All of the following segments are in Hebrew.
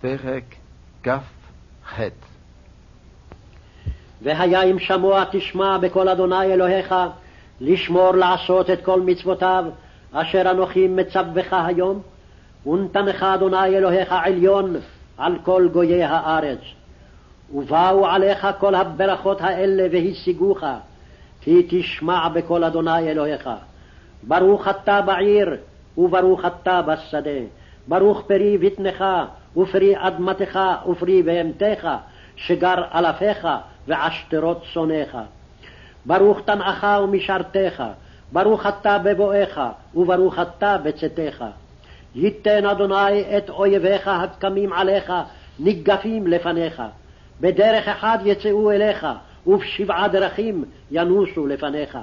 פרק כ"ח והיה אם שמוע תשמע בקול אדוני אלוהיך, לשמור לעשות את כל מצוותיו, אשר אנוכי מצווך היום, ונתנך אדוני אלוהיך עליון על כל גויי הארץ. ובאו עליך כל הברכות האלה והשיגוך, כי תשמע בקול אדוני אלוהיך. ברוך אתה בעיר, וברוך אתה בשדה. ברוך פרי בטנך, ופרי אדמתך, ופרי בהמתך, שגר אלפיך, ועשתרות שונאיך. ברוך תנאך ומשרתך, ברוך אתה בבואך, וברוך אתה בצאתך. ייתן אדוני את אויביך הקמים עליך, ניגפים לפניך. בדרך אחד יצאו אליך, ובשבעה דרכים ינוסו לפניך.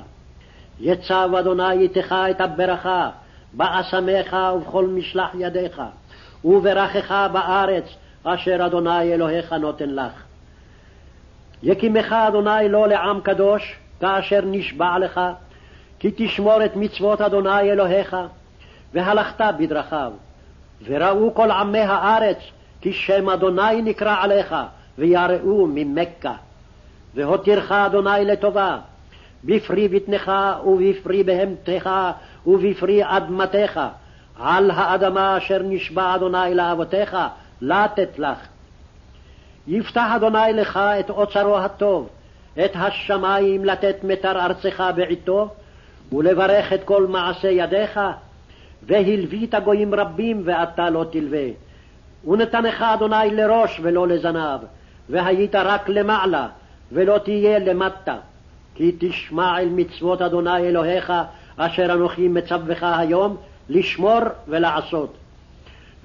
יצב אדוני איתך את הברכה, באסמך ובכל משלח ידיך, וברכך בארץ אשר אדוני אלוהיך נותן לך. יקימך אדוני לא לעם קדוש, כאשר נשבע לך, כי תשמור את מצוות אדוני אלוהיך, והלכת בדרכיו. וראו כל עמי הארץ, כי שם אדוני נקרא עליך, ויראו ממכה. והותירך אדוני לטובה, בפרי בטנך ובפרי בהמתך ובפרי אדמתך, על האדמה אשר נשבע אדוני לאבותיך, לתת לך. יפתח אדוני לך את אוצרו הטוב, את השמים לתת מטר ארצך בעתו, ולברך את כל מעשה ידיך, והלווית גויים רבים ואתה לא תלווה. ונתנך אדוני לראש ולא לזנב, והיית רק למעלה, ולא תהיה למטה. כי תשמע אל מצוות אדוני אלוהיך, אשר אנוכי מצווך היום, לשמור ולעשות.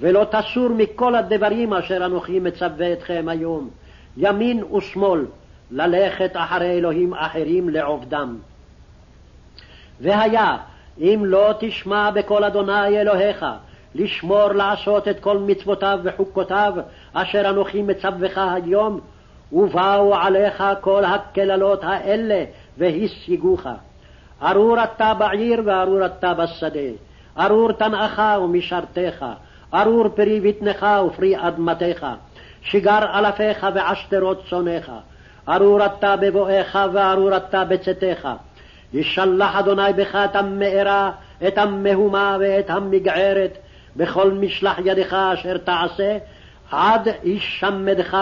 ולא תסור מכל הדברים אשר אנוכי מצווה אתכם היום, ימין ושמאל, ללכת אחרי אלוהים אחרים לעובדם. והיה, אם לא תשמע בקול אדוני אלוהיך, לשמור לעשות את כל מצוותיו וחוקותיו, אשר אנוכי מצווך היום, ובאו עליך כל הקללות האלה, והשיגוך. ארור אתה בעיר וארור אתה בשדה, ארור תנאך ומשרתך, ארור פרי בטנך ופרי אדמתך, שגר אלפיך ועשתרות צונך, ארור אתה בבואך וארור אתה בצאתך. ישלח אדוני בך את המארה, את המהומה ואת המגערת, בכל משלח ידך אשר תעשה, עד ישמדך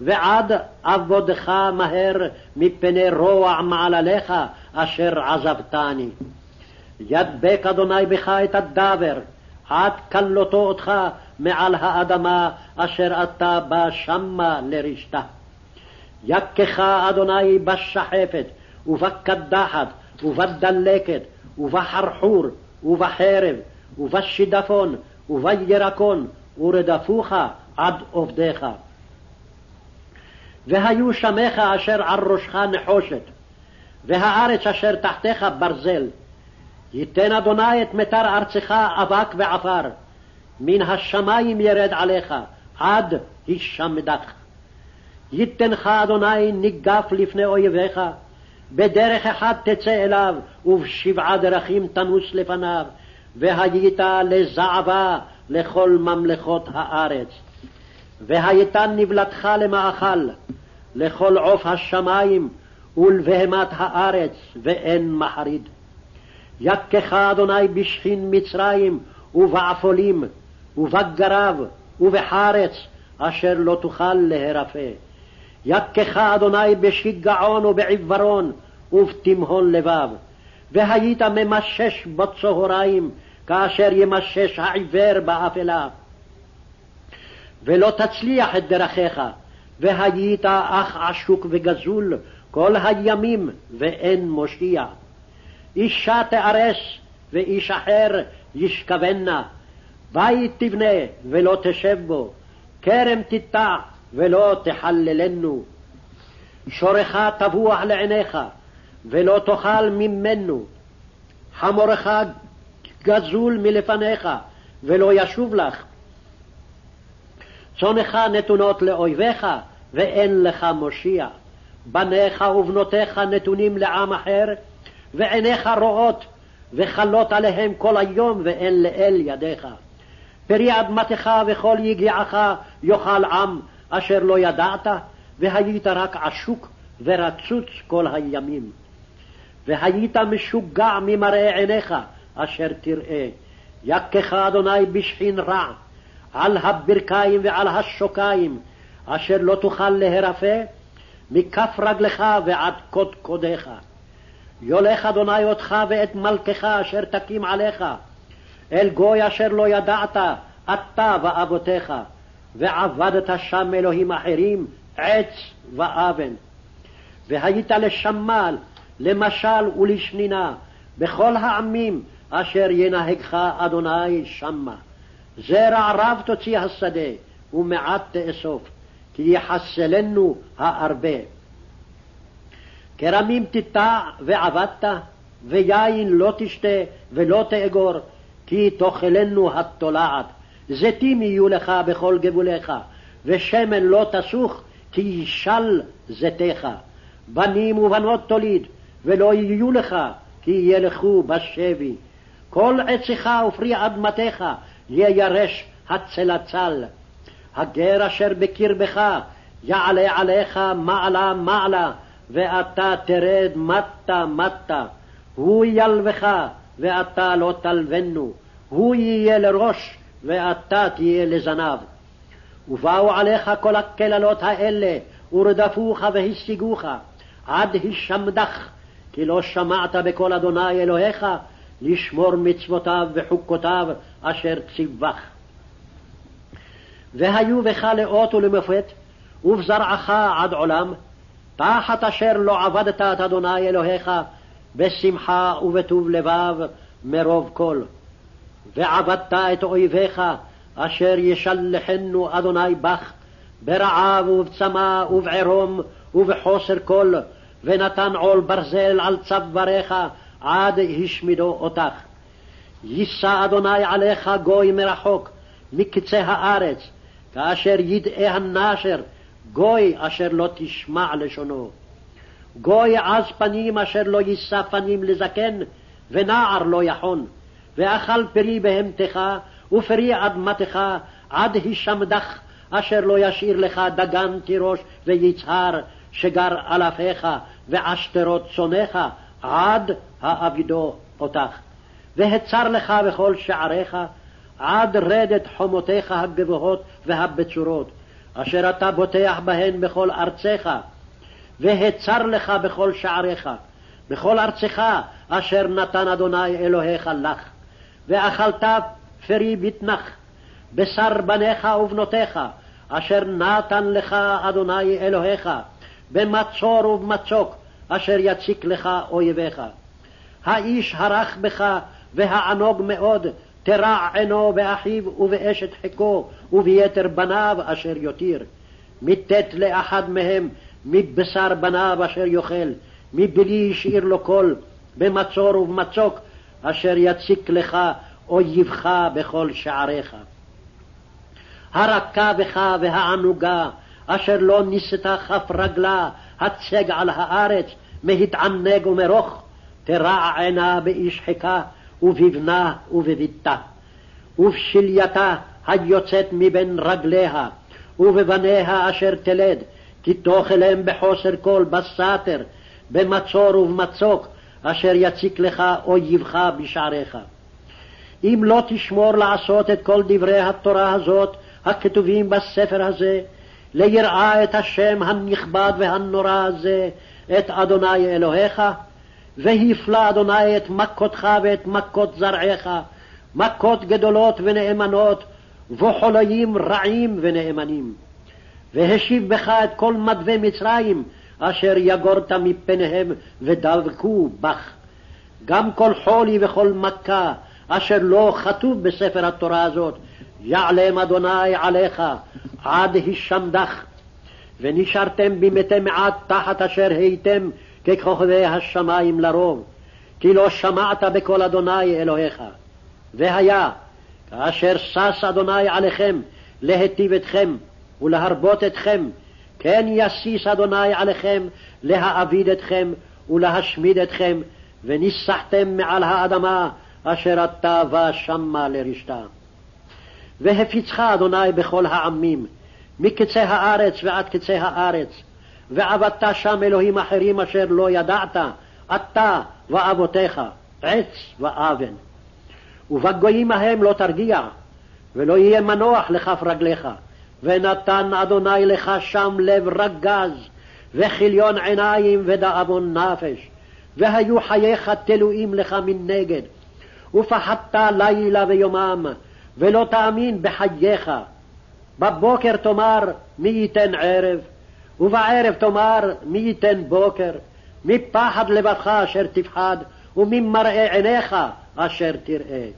ועד עבודך מהר מפני רוע מעלליך אשר עזבתני. ידבק אדוני בך את הדבר, עד כלותו אותך מעל האדמה אשר אתה בא שמה לרשתה. יכך אדוני בשחפת, ובקדחת, ובדלקת, ובחרחור, ובחרב, ובשידפון, ובירקון, ורדפוך עד עובדיך. והיו שמך אשר על ראשך נחושת, והארץ אשר תחתיך ברזל. ייתן אדוני את מטר ארצך אבק ועפר, מן השמיים ירד עליך, עד הישמדך. ייתנך אדוני ניגף לפני אויביך, בדרך אחת תצא אליו, ובשבעה דרכים תנוס לפניו, והיית לזעבה לכל ממלכות הארץ. והייתה נבלתך למאכל, לכל עוף השמים ולבהמת הארץ, ואין מחריד. יכך אדוני בשכין מצרים, ובעפולים, ובגרב, ובחרץ, אשר לא תוכל להרפא. יכך אדוני בשיגעון ובעיוורון, ובתימהון לבב. והיית ממשש בצהריים, כאשר ימשש העיוור באפלה. ולא תצליח את דרכיך, והיית אח עשוק וגזול כל הימים, ואין מושיע. אישה תארס, ואיש אחר ישכבנה. בית תבנה, ולא תשב בו. כרם תיטע, ולא תחללנו. שורך טבוח לעיניך, ולא תאכל ממנו. חמורך גזול מלפניך, ולא ישוב לך. צונך נתונות לאויביך, ואין לך מושיע. בניך ובנותיך נתונים לעם אחר, ועיניך רואות, וחלות עליהם כל היום, ואין לאל ידיך. פרי אדמתך וכל יגיעך יאכל עם אשר לא ידעת, והיית רק עשוק ורצוץ כל הימים. והיית משוגע ממראה עיניך אשר תראה. יכך אדוני בשחין רע, על הברכיים ועל השוקיים, אשר לא תוכל להרפא, מכף רגלך ועד קודקודיך. יולך אדוני אותך ואת מלכך אשר תקים עליך, אל גוי אשר לא ידעת, אתה ואבותיך, ועבדת שם אלוהים אחרים, עץ ואבן. והיית לשמל, למשל ולשנינה, בכל העמים אשר ינהגך אדוני שמה. זרע רב תוציא השדה, ומעט תאסוף, כי יחסלנו הארבה. כרמים תיטע ועבדת, ויין לא תשתה ולא תאגור, כי תאכלנו התולעת. זיתים יהיו לך בכל גבוליך, ושמן לא תסוך, כי ישל זיתך. בנים ובנות תוליד, ולא יהיו לך, כי ילכו בשבי. כל עציך ופרי אדמתך יירש הצלצל. הגר אשר בקרבך יעלה עליך מעלה מעלה, ואתה תרד מטה מטה. הוא ילבך, ואתה לא תלבנו. הוא יהיה לראש, ואתה תהיה לזנב. ובאו עליך כל הקללות האלה, ורדפוך והשיגוך, עד הישמדך, כי לא שמעת בקול אדוני אלוהיך, לשמור מצוותיו וחוקותיו אשר ציווך. והיו בך לאות ולמופת, ובזרעך עד עולם, תחת אשר לא עבדת את אדוני אלוהיך, בשמחה ובטוב לבב מרוב כל. ועבדת את אויביך, אשר ישלחנו אדוני בך, ברעב ובצמא ובערום ובחוסר כל, ונתן עול ברזל על צוואריך עד השמידו אותך. יישא אדוני עליך גוי מרחוק, מקצה הארץ, כאשר ידעה הנשר, גוי אשר לא תשמע לשונו. גוי עז פנים אשר לא יישא פנים לזקן, ונער לא יחון. ואכל פרי בהמתך, ופרי אדמתך, עד הישמדך, אשר לא ישאיר לך דגן תירוש ויצהר, שגר אלפיך, ועשתרות צונך, עד האבידו אותך. והצר לך בכל שעריך, עד רדת חומותיך הגבוהות והבצורות, אשר אתה בוטח בהן בכל ארצך, והצר לך בכל שעריך, בכל ארצך אשר נתן אדוני אלוהיך לך. ואכלת פרי בטנך, בשר בניך ובנותיך, אשר נתן לך אדוני אלוהיך, במצור ובמצוק, אשר יציק לך אויביך. האיש הרך בך והענוג מאוד, תרע עינו באחיו ובאשת חיקו וביתר בניו אשר יותיר. מיתת לאחד מהם מבשר בניו אשר יאכל, מבלי השאיר לו קול, במצור ובמצוק, אשר יציק לך אויבך בכל שעריך. הרכה בך והענוגה, אשר לא ניסתה כף רגלה, הצג על הארץ, מהתענג ומרוך, תרע עינה באיש חיקה, ובבנה ובביתה. ובשלייתה היוצאת מבין רגליה, ובבניה אשר תלד, כי תאכלם בחוסר כל בסתר, במצור ובמצוק, אשר יציק לך אויבך בשעריך. אם לא תשמור לעשות את כל דברי התורה הזאת הכתובים בספר הזה, ליראה את השם הנכבד והנורא הזה, את אדוני אלוהיך, והפלא אדוני את מכותך ואת מכות זרעיך, מכות גדולות ונאמנות, וחוליים רעים ונאמנים. והשיב בך את כל מדווה מצרים, אשר יגורת מפניהם ודבקו בך. גם כל חולי וכל מכה, אשר לא כתוב בספר התורה הזאת, יעלם אדוני עליך עד הישמדך. ונשארתם במתי מעט תחת אשר הייתם ככוכבי השמיים לרוב, כי לא שמעת בקול אדוני אלוהיך. והיה, כאשר שש אדוני עליכם להיטיב אתכם ולהרבות אתכם, כן יסיס אדוני עליכם להאביד אתכם ולהשמיד אתכם, וניסחתם מעל האדמה אשר אתה בא שמה לרשתה. והפיצך אדוני בכל העמים, מקצה הארץ ועד קצה הארץ, ועבדת שם אלוהים אחרים אשר לא ידעת, אתה ואבותיך, עץ ואבן. ובגויים ההם לא תרגיע, ולא יהיה מנוח לכף רגליך, ונתן אדוני לך שם לב רגז, וכיליון עיניים ודאבון נפש, והיו חייך תלויים לך מנגד, ופחדת לילה ויומם, ולא תאמין בחייך. בבוקר תאמר מי ייתן ערב, ובערב תאמר מי ייתן בוקר, מפחד לבבך אשר תפחד, וממראה עיניך אשר תראה.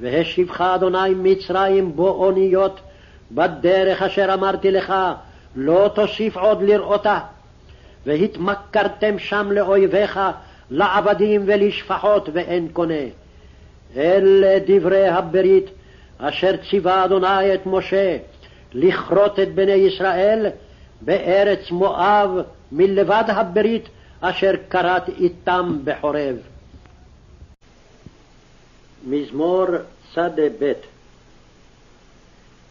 והשיבך אדוני מצרים בו אוניות, בדרך אשר אמרתי לך, לא תוסיף עוד לראותה. והתמכרתם שם לאויביך, לעבדים ולשפחות ואין קונה. אלה דברי הברית אשר ציווה אדוני את משה לכרות את בני ישראל בארץ מואב מלבד הברית אשר כרת איתם בחורב. מזמור שדה ב'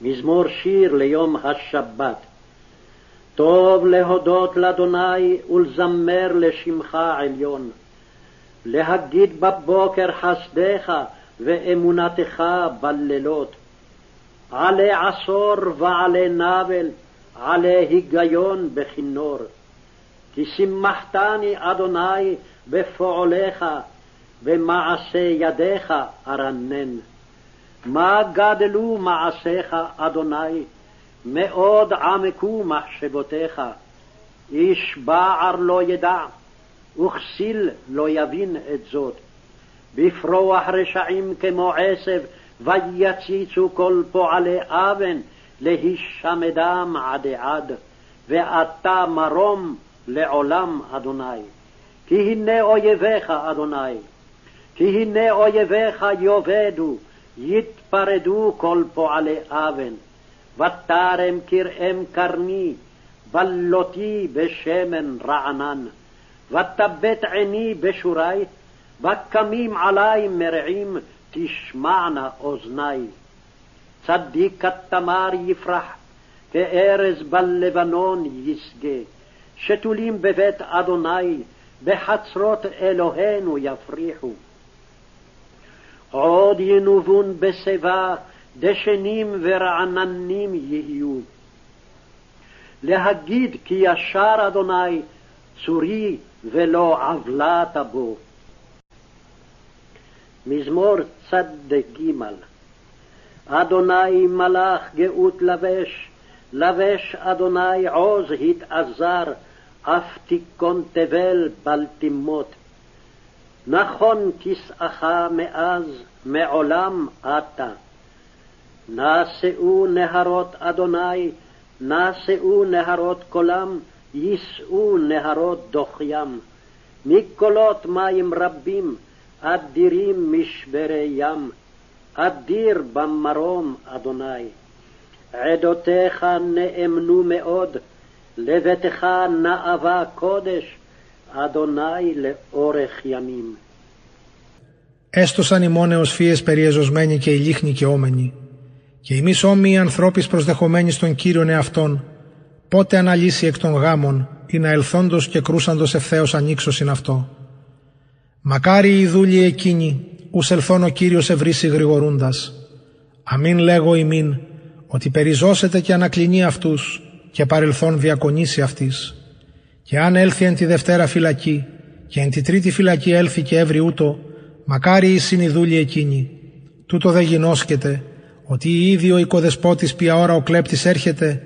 מזמור שיר ליום השבת טוב להודות לאדוני ולזמר לשמך עליון. להגיד בבוקר חסדיך ואמונתך בלילות. עלי עשור ועלי נבל, עלי היגיון בכינור. כי שימחתני אדוני בפועליך, במעשה ידיך ארנן. מה גדלו מעשיך, אדוני, מאוד עמקו מחשבותיך. איש בער לא ידע, וכסיל לא יבין את זאת. בפרוח רשעים כמו עשב, ויציצו כל פועלי אבן, להישמדם עדי עד, ואתה מרום לעולם, אדוני. כי הנה אויביך, אדוני, כי הנה אויביך יאבדו, יתפרדו כל פועלי אבן. ותרם כרעם קרני, בלותי בשמן רענן. ותבט עיני בשורי, בקמים עלי מרעים, תשמענה אוזני. צדיק כתמר יפרח, כארז בלבנון ישגה. שתולים בבית אדוני, בחצרות אלוהינו יפריחו. עוד ינובון בשיבה, דשנים ורעננים יהיו. להגיד כי ישר אדוני, צורי ולא עוולת בו. מזמור צ"ג אדוני מלאך גאות לבש, לבש אדוני עוז התעזר, אף תיכון תבל בל תימות. נכון כסאך מאז, מעולם אתה. נשאו נהרות אדוני, נשאו נהרות קולם, יישאו נהרות דוחיים. מקולות מים רבים, אדירים משברי ים, אדיר במרום אדוני. עדותיך נאמנו מאוד, לביתך נאווה קודש, אדוני לאורך ימים. Έστωσαν οι μόνεως φύες περιεζωσμένοι και οι λίχνοι και όμενοι. Και εμείς όμοιοι ανθρώπεις προσδεχομένοι στον Κύριον εαυτόν, πότε αναλύσει εκ των γάμων, ή να ελθόντος και κρούσαντος ευθέως ανοίξωσιν αυτό. Μακάρι οι δούλοι εκείνοι, ους ελθόν ο Κύριος ευρύσει γρηγορούντας. Αμήν λέγω ημίν, ότι περιζώσετε και ανακλινεί αυτούς και παρελθόν διακονήσει αυτής. Και αν έλθει εν τη Δευτέρα φυλακή και εν τη Τρίτη φυλακή έλθει και έβρι ούτω, μακάρι οι συνειδούλοι εκείνοι. Τούτο δε γινώσκεται, ότι ήδη ο οικοδεσπότης ποια ώρα ο κλέπτης έρχεται,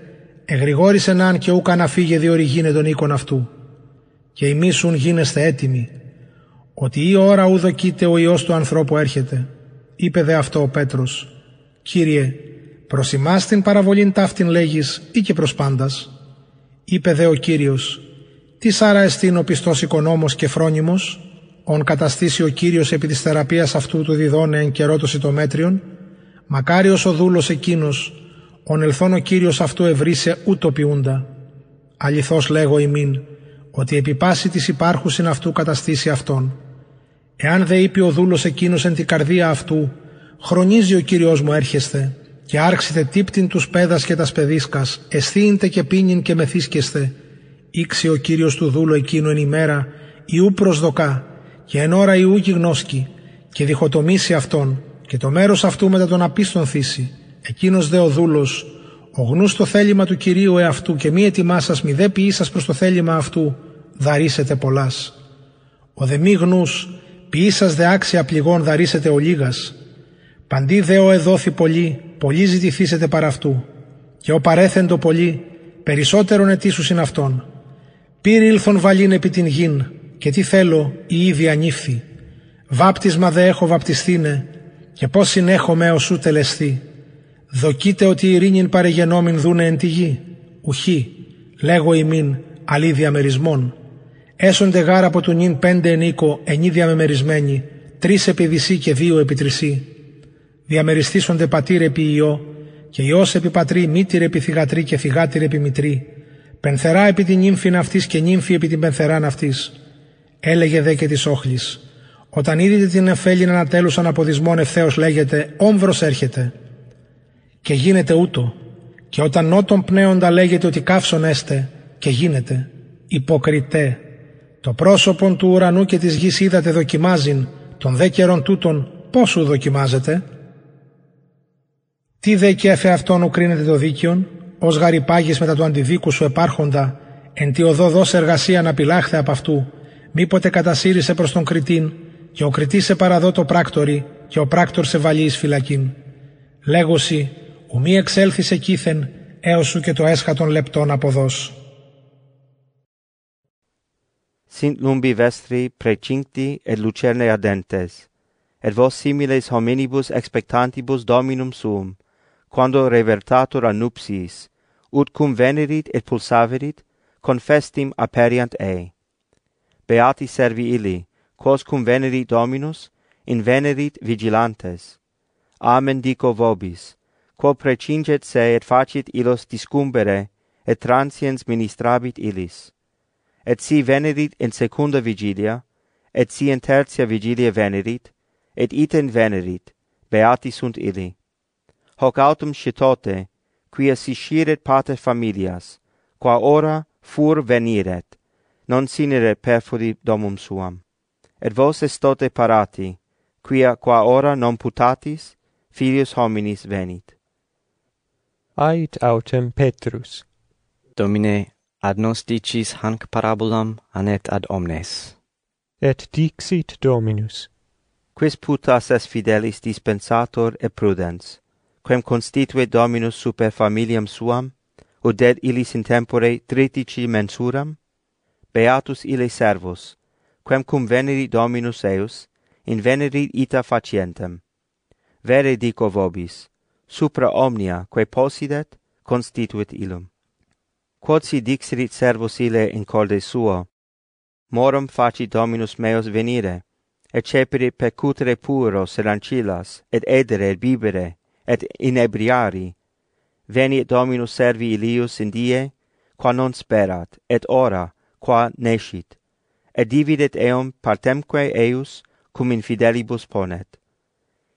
εγρηγόρησε αν και ούκα να φύγε διορυγίνε τον οίκον αυτού. Και ημίσουν γίνεστε έτοιμοι, ότι η ώρα ουδοκείται ο Υιός του ανθρώπου έρχεται. Είπε δε αυτό ο Πέτρος, «Κύριε, προς ημάς την παραβολήν ταύτην λέγεις ή και προς πάντας». Είπε δε ο Κύριος, «Τι σάρα εστίν ο πιστός οικονόμος και φρόνιμος, ον καταστήσει ο Κύριος επί της θεραπείας αυτού του διδώνε εν καιρό το σιτομέτριον, μακάριος ο δούλος εκείνος, ον ελθόν ο Κύριος αυτού ευρύσε ούτω ποιούντα. Αληθώς λέγω ημίν, ότι επί πάση της υπάρχουσιν αυτού καταστήσει αυτόν. Εάν δε είπε ο δούλος εκείνος εν την καρδία αυτού, χρονίζει ο Κύριος μου έρχεστε, και άρχιτε τύπτην τους πέδας και τα παιδίσκας, εσθήντε και πίνειν και μεθύσκεστε, ήξε ο Κύριος του δούλου εκείνο εν ημέρα, ιού προσδοκά, και εν ώρα ιού γιγνώσκει, και διχοτομήσει αυτόν, και το μέρος αυτού μετά τον απίστον θύσει. Εκείνος δε ο δούλος, ο γνούς το θέλημα του Κυρίου εαυτού και μη ετοιμά σας μη δε ποιήσας προς το θέλημα αυτού, δαρίσετε πολλάς. Ο δε μη γνούς, ποιήσας δε άξια πληγών δαρίσετε ο λίγας; Παντί δε ο εδόθη πολύ, πολύ ζητηθήσετε παρά αυτού. Και ο παρέθεντο πολύ, περισσότερον ετήσους είναι αυτόν. Πήρε ήλθον βαλήν επί την γην, και τι θέλω, η ήδη ανήφθη. Βάπτισμα δε έχω βαπτιστήνε, και πώς συνέχομαι ως σου τελεστεί. Δοκείτε ότι η ειρήνην παρεγενόμην δούνε εν τη γη. Ουχή, λέγω ημίν, αλή διαμερισμών. Έσονται γάρα από του νυν πέντε ενίκο, ενή διαμεμερισμένοι, τρεις επί δυσί και δύο επί τρισί. Διαμεριστήσονται πατήρ επί ιό, και ιός επί πατρί, μήτηρ επί θυγατρί και θυγάτηρ επί μητρή. Πενθερά επί την νύμφη ναυτής και νύμφη επί την πενθερά ναυτής. Έλεγε δε και της όχλης. Όταν είδητε την εφέλην ανατέλουσαν από δυσμόν ευθέως λέγεται, όμβρος έρχεται. Και γίνεται ούτω. Και όταν νότων πνέοντα λέγεται ότι καύσον έστε, και γίνεται. Υποκριτέ, το πρόσωπον του ουρανού και της γης είδατε δοκιμάζειν των δε καιρών τούτων πόσου δοκιμάζεται; Τι δε και εφε αυτόν ουκρίνεται το δίκαιον ως γαρυπάγεις μετά του αντιδίκου σου επάρχοντα εν τη οδό δώσε εργασία να πιλάχθε από αυτού μήποτε κατασύρισε προς τον κριτήν και ο κριτής σε παραδώ το πράκτορι και ο πράκτορ σε βαλεί εις φυλακήν. Λέγωση, ου μη εξέλθεις εκείθεν, έως σου και το έσχατον λεπτόν αποδός. sint lumbi vestri precincti et lucerne ardentes, et vos similes hominibus expectantibus dominum suum, quando revertatur a nuptiis, ut cum venerit et pulsaverit, confestim aperiant ei. Beati servi illi, quos cum venerit Dominus, invenerit vigilantes. Amen dico vobis, quo precinget se et facit illos discumbere, et transiens ministrabit illis et si venerit in secunda vigilia, et si in tertia vigilia venerit, et iten venerit, beati sunt illi. Hoc autem scitote, quia si sciret pater familias, qua ora fur veniret, non sinere perfori domum suam. Et vos estote parati, quia qua ora non putatis, filius hominis venit. Ait autem Petrus. Domine, ad nos dicis hanc parabulam anet ad omnes. Et dixit Dominus. Quis putas es fidelis dispensator et prudens, quem constitue Dominus super familiam suam, ud ed illis in tempore tritici mensuram? Beatus ille servos, quem cum veneri Dominus eius, in veneri ita facientem. Vere dico vobis, supra omnia, quae possidet, constituit illum quod si dixerit servus ile in corde suo. Morum faci Dominus meus venire, et cepere pecutere puro serancilas, et edere et bibere, et inebriari. Veni Dominus servi ilius in die, qua non sperat, et ora, qua nescit. Et dividet eum partemque eius, cum infidelibus ponet.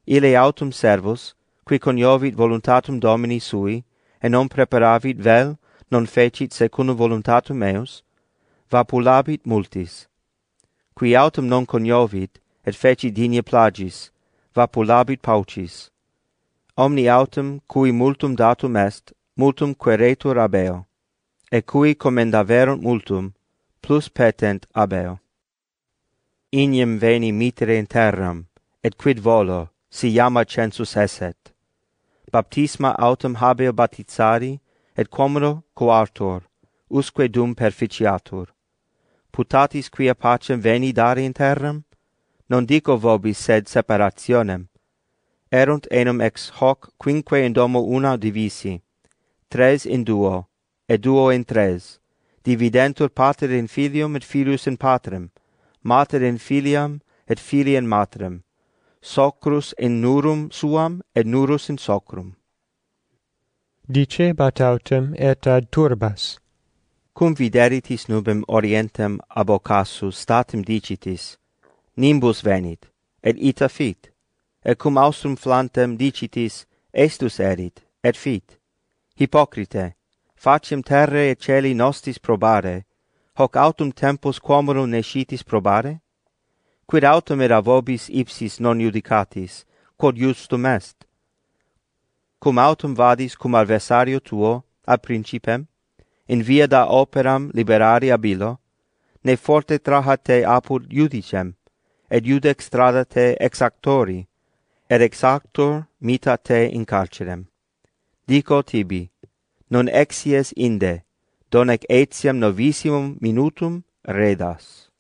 Ile autum servus, qui coniovit voluntatum Domini sui, et non preparavit vel non fecit secundum voluntatum meus, vapulabit multis. Qui autem non coniovit, et fecit digne plagis, vapulabit paucis. Omni autem, cui multum datum est, multum queretur abeo, e cui commendaverunt multum, plus petent abeo. Ignem veni mitere in terram, et quid volo, si iama census esset. Baptisma autem habeo batizari, et quomro coartor, usque dum perficiatur. Putatis quia pacem veni dare in terram, non dico vobis sed separationem. Erunt enum ex hoc quinque in domo una divisi, tres in duo, et duo in tres, dividentur pater in filium et filius in patrem, mater in filiam et filii in matrem, socrus in nurum suam et nurus in socrum dicebat autem et ad turbas. Cum videritis nubem orientem ab ocasu statim dicitis, nimbus venit, et ita fit, et cum austrum flantem dicitis, estus erit, et fit. Hypocrite, facem terre et celi nostis probare, hoc autum tempus quomorum nescitis probare? Quid autum era vobis ipsis non judicatis, quod justum est? cum autum vadis cum adversario tuo ad principem, in via da operam liberari abilo, ne forte trahate apud judicem, et judex strada te exactori, et exactor mita te in carcerem. Dico tibi, non exies inde, donec etiam novissimum minutum redas.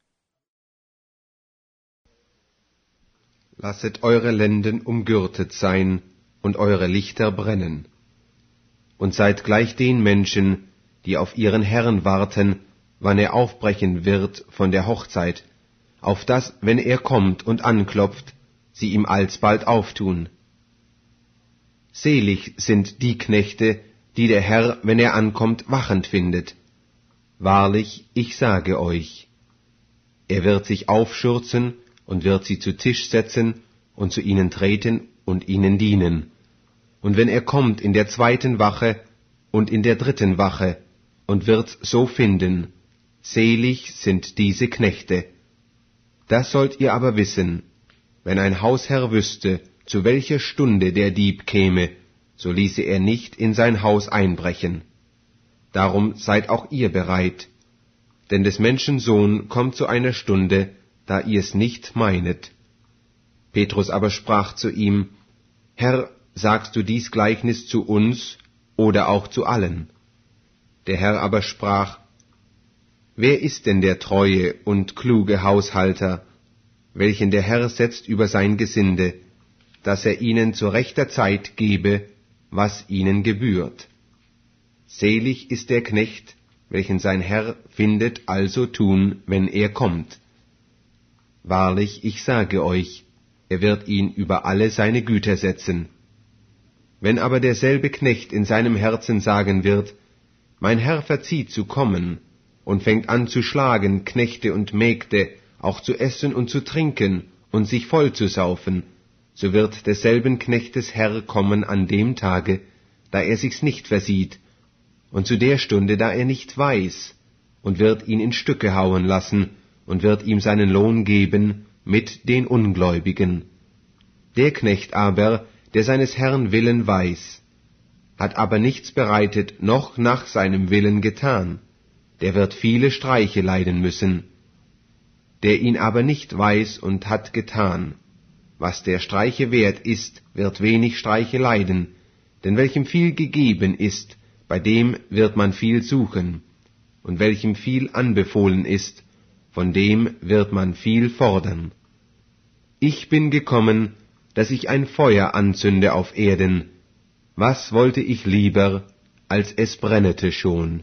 Lasset eure Lenden umgürtet sein, und eure Lichter brennen. Und seid gleich den Menschen, die auf ihren Herrn warten, wann er aufbrechen wird von der Hochzeit, auf dass, wenn er kommt und anklopft, sie ihm alsbald auftun. Selig sind die Knechte, die der Herr, wenn er ankommt, wachend findet. Wahrlich, ich sage euch, er wird sich aufschürzen und wird sie zu Tisch setzen und zu ihnen treten und ihnen dienen. Und wenn er kommt in der zweiten Wache und in der dritten Wache und wird so finden, selig sind diese Knechte. Das sollt ihr aber wissen, wenn ein Hausherr wüsste, zu welcher Stunde der Dieb käme, so ließe er nicht in sein Haus einbrechen. Darum seid auch ihr bereit, denn des Menschen Sohn kommt zu einer Stunde, da ihr's nicht meinet. Petrus aber sprach zu ihm, Herr, sagst du dies Gleichnis zu uns oder auch zu allen? Der Herr aber sprach, Wer ist denn der treue und kluge Haushalter, welchen der Herr setzt über sein Gesinde, dass er ihnen zu rechter Zeit gebe, was ihnen gebührt? Selig ist der Knecht, welchen sein Herr findet also tun, wenn er kommt. Wahrlich, ich sage euch, er wird ihn über alle seine Güter setzen. Wenn aber derselbe Knecht in seinem Herzen sagen wird, Mein Herr verzieht zu kommen, und fängt an zu schlagen Knechte und Mägde, auch zu essen und zu trinken und sich voll zu saufen, so wird desselben Knechtes Herr kommen an dem Tage, da er sich's nicht versieht, und zu der Stunde, da er nicht weiß, und wird ihn in Stücke hauen lassen, und wird ihm seinen Lohn geben mit den Ungläubigen. Der Knecht aber, der seines Herrn Willen weiß, hat aber nichts bereitet noch nach seinem Willen getan, der wird viele Streiche leiden müssen. Der ihn aber nicht weiß und hat getan, was der Streiche wert ist, wird wenig Streiche leiden, denn welchem viel gegeben ist, bei dem wird man viel suchen, und welchem viel anbefohlen ist, von dem wird man viel fordern. Ich bin gekommen, dass ich ein Feuer anzünde auf Erden, was wollte ich lieber, als es brennete schon.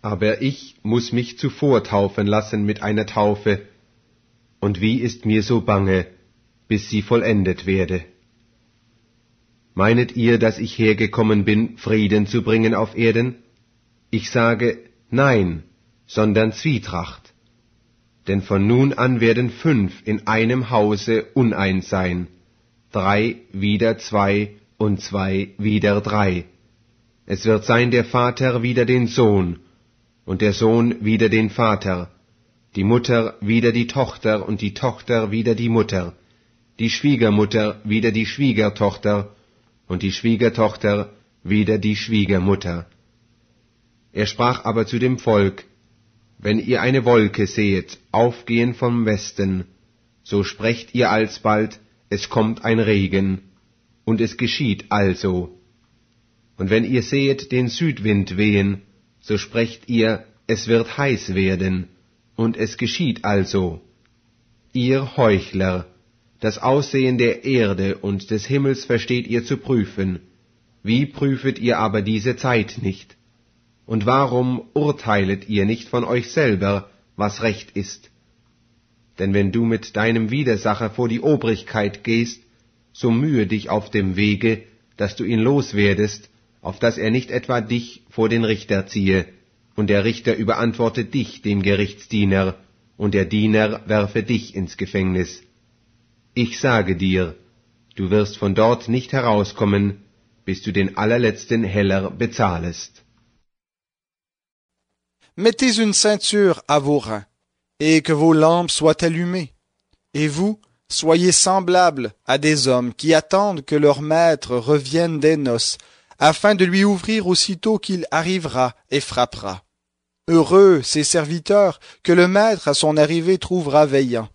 Aber ich muss mich zuvor taufen lassen mit einer Taufe, und wie ist mir so bange, bis sie vollendet werde. Meinet ihr, dass ich hergekommen bin, Frieden zu bringen auf Erden? Ich sage, nein, sondern Zwietracht. Denn von nun an werden fünf in einem Hause uneins sein, drei wieder zwei und zwei wieder drei. Es wird sein der Vater wider den Sohn, und der Sohn wider den Vater, die Mutter wider die Tochter und die Tochter wider die Mutter, die Schwiegermutter wider die Schwiegertochter und die Schwiegertochter wider die Schwiegermutter. Er sprach aber zu dem Volk, Wenn ihr eine Wolke sehet, aufgehen vom Westen, so sprecht ihr alsbald, es kommt ein Regen, und es geschieht also. Und wenn ihr sehet den Südwind wehen, so sprecht ihr, es wird heiß werden, und es geschieht also. Ihr Heuchler, das Aussehen der Erde und des Himmels versteht ihr zu prüfen, wie prüfet ihr aber diese Zeit nicht? Und warum urteilet ihr nicht von euch selber, was recht ist? Denn wenn du mit deinem Widersacher vor die Obrigkeit gehst, so mühe dich auf dem Wege, dass du ihn loswerdest, auf dass er nicht etwa dich vor den Richter ziehe, und der Richter überantworte dich dem Gerichtsdiener, und der Diener werfe dich ins Gefängnis. Ich sage dir, du wirst von dort nicht herauskommen, bis du den allerletzten Heller bezahlest. Mettez une ceinture à vos reins, et que vos lampes soient allumées. Et vous, soyez semblables à des hommes qui attendent que leur maître revienne des noces, afin de lui ouvrir aussitôt qu'il arrivera et frappera. Heureux ces serviteurs que le maître à son arrivée trouvera veillant.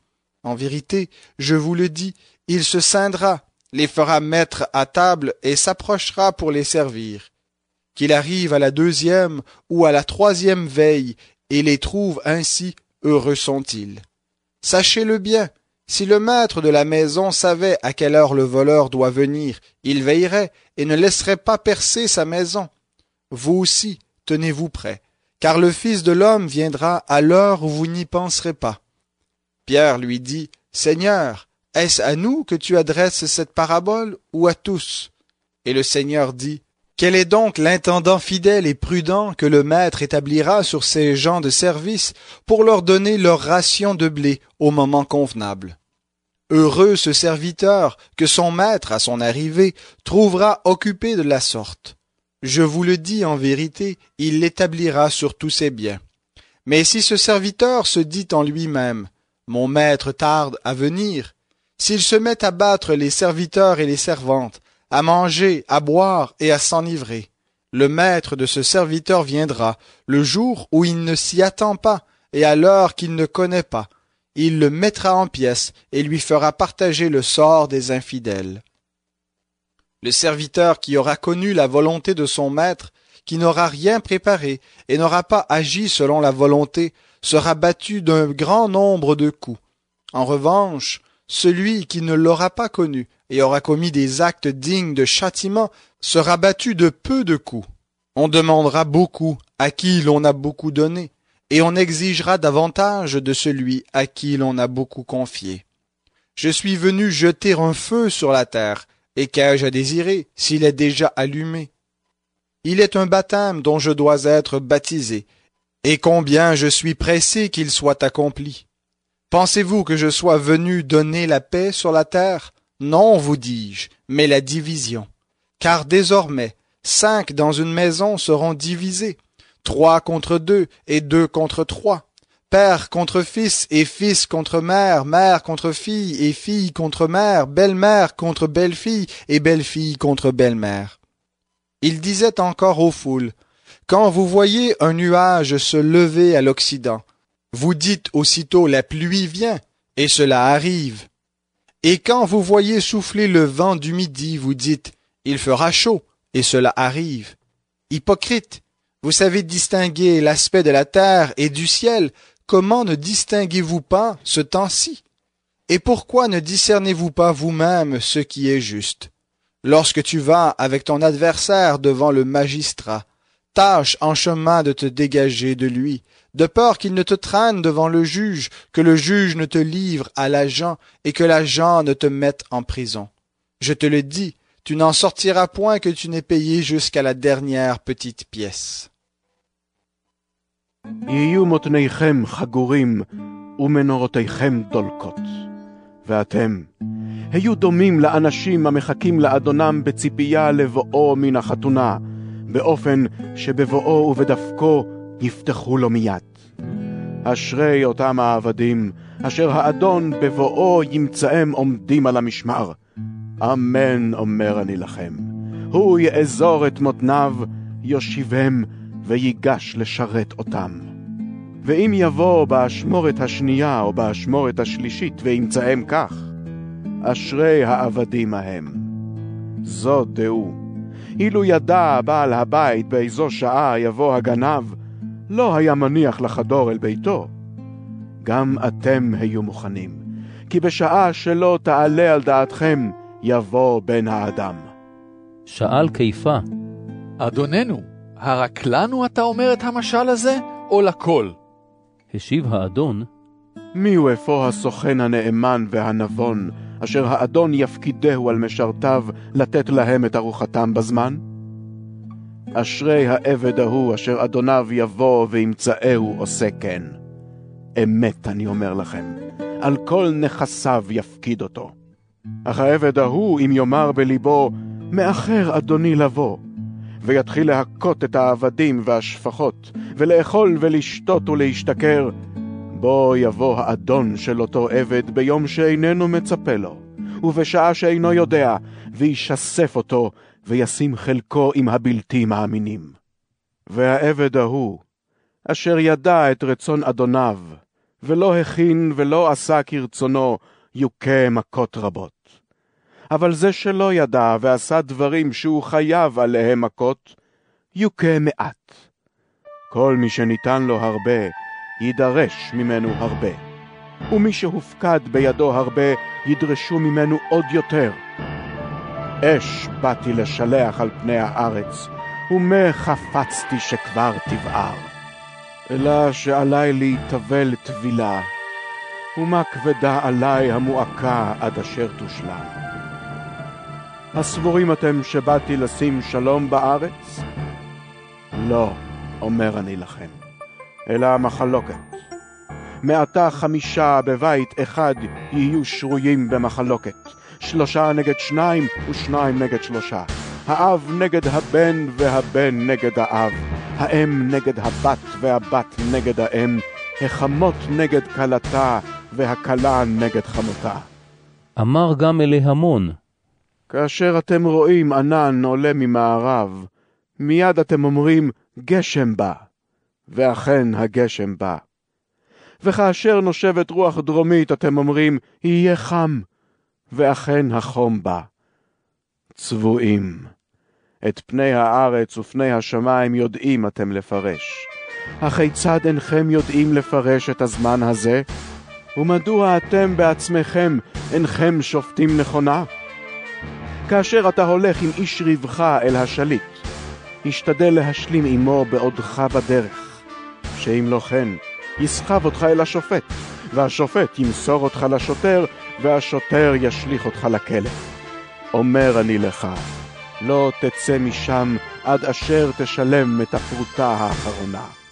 En vérité, je vous le dis, il se scindra, les fera mettre à table et s'approchera pour les servir qu'il arrive à la deuxième ou à la troisième veille, et les trouve ainsi, heureux sont-ils. Sachez-le bien, si le maître de la maison savait à quelle heure le voleur doit venir, il veillerait et ne laisserait pas percer sa maison. Vous aussi, tenez-vous prêts, car le Fils de l'homme viendra à l'heure où vous n'y penserez pas. Pierre lui dit, Seigneur, est-ce à nous que tu adresses cette parabole ou à tous? Et le Seigneur dit, quel est donc l'intendant fidèle et prudent que le maître établira sur ses gens de service pour leur donner leur ration de blé au moment convenable? Heureux ce serviteur que son maître, à son arrivée, trouvera occupé de la sorte. Je vous le dis en vérité, il l'établira sur tous ses biens. Mais si ce serviteur se dit en lui-même, Mon maître tarde à venir, s'il se met à battre les serviteurs et les servantes, à manger, à boire et à s'enivrer. Le maître de ce serviteur viendra, le jour où il ne s'y attend pas, et à l'heure qu'il ne connaît pas. Il le mettra en pièces et lui fera partager le sort des infidèles. Le serviteur qui aura connu la volonté de son maître, qui n'aura rien préparé et n'aura pas agi selon la volonté, sera battu d'un grand nombre de coups. En revanche, celui qui ne l'aura pas connu et aura commis des actes dignes de châtiment sera battu de peu de coups. On demandera beaucoup à qui l'on a beaucoup donné, et on exigera davantage de celui à qui l'on a beaucoup confié. Je suis venu jeter un feu sur la terre, et qu'ai-je à désirer s'il est déjà allumé? Il est un baptême dont je dois être baptisé, et combien je suis pressé qu'il soit accompli. Pensez-vous que je sois venu donner la paix sur la terre? Non, vous dis-je, mais la division. Car désormais, cinq dans une maison seront divisés, trois contre deux et deux contre trois, père contre fils et fils contre mère, mère contre fille et fille contre mère, belle-mère contre belle-fille et belle-fille contre belle-mère. Il disait encore aux foules, Quand vous voyez un nuage se lever à l'Occident, vous dites aussitôt la pluie vient, et cela arrive. Et quand vous voyez souffler le vent du midi, vous dites il fera chaud, et cela arrive. Hypocrite, vous savez distinguer l'aspect de la terre et du ciel, comment ne distinguez-vous pas ce temps-ci? Et pourquoi ne discernez-vous pas vous-même ce qui est juste? Lorsque tu vas avec ton adversaire devant le magistrat, tâche en chemin de te dégager de lui, de peur qu'il ne te traîne devant le juge, que le juge ne te livre à l'agent et que l'agent ne te mette en prison. Je te le dis, tu n'en sortiras point que tu n'aies payé jusqu'à la dernière petite pièce. יהיו מותניכם חגורים ומנורותיכם דולקות. ואתם, היו דומים לאנשים המחכים לאדונם בציפייה לבואו מן החתונה, באופן שבבואו ובדפקו יפתחו לו מיד. אשרי אותם העבדים, אשר האדון בבואו ימצאם עומדים על המשמר. אמן אומר אני לכם, הוא יאזור את מותניו, יושיבם, ויגש לשרת אותם. ואם יבוא באשמורת השנייה או באשמורת השלישית וימצאם כך, אשרי העבדים ההם. זאת דעו, אילו ידע בעל הבית באיזו שעה יבוא הגנב, לא היה מניח לחדור אל ביתו. גם אתם היו מוכנים, כי בשעה שלא תעלה על דעתכם, יבוא בן האדם. שאל כיפה, אדוננו, הרק לנו אתה אומר את המשל הזה, או לכל? השיב האדון, מיהו אפוא הסוכן הנאמן והנבון, אשר האדון יפקידהו על משרתיו לתת להם את ארוחתם בזמן? אשרי העבד ההוא אשר אדוניו יבוא וימצאהו עושה כן. אמת אני אומר לכם, על כל נכסיו יפקיד אותו. אך העבד ההוא אם יאמר בלבו, מאחר אדוני לבוא, ויתחיל להכות את העבדים והשפחות, ולאכול ולשתות ולהשתכר, בו יבוא האדון של אותו עבד ביום שאיננו מצפה לו, ובשעה שאינו יודע, וישסף אותו, וישים חלקו עם הבלתי מאמינים. והעבד ההוא, אשר ידע את רצון אדוניו, ולא הכין ולא עשה כרצונו, יוכה מכות רבות. אבל זה שלא ידע ועשה דברים שהוא חייב עליהם מכות, יוכה מעט. כל מי שניתן לו הרבה, יידרש ממנו הרבה. ומי שהופקד בידו הרבה, ידרשו ממנו עוד יותר. אש באתי לשלח על פני הארץ, ומה חפצתי שכבר תבער. אלא שעלי להתאבל טבילה, ומה כבדה עלי המועקה עד אשר תושלם. הסבורים אתם שבאתי לשים שלום בארץ? לא, אומר אני לכם, אלא המחלוקת. מעתה חמישה בבית אחד יהיו שרויים במחלוקת, שלושה נגד שניים ושניים נגד שלושה. האב נגד הבן והבן נגד האב, האם נגד הבת והבת נגד האם, החמות נגד כלתה והכלה נגד חמותה. אמר גם אלי המון, כאשר אתם רואים ענן עולה ממערב, מיד אתם אומרים, גשם בא, ואכן הגשם בא. וכאשר נושבת רוח דרומית, אתם אומרים, יהיה חם, ואכן החום בא. צבועים. את פני הארץ ופני השמיים יודעים אתם לפרש. הכיצד אינכם יודעים לפרש את הזמן הזה? ומדוע אתם בעצמכם אינכם שופטים נכונה? כאשר אתה הולך עם איש ריבך אל השליט, השתדל להשלים עמו בעודך בדרך, שאם לא כן, יסחב אותך אל השופט, והשופט ימסור אותך לשוטר, והשוטר ישליך אותך לכלא. אומר אני לך, לא תצא משם עד אשר תשלם את הפרוטה האחרונה.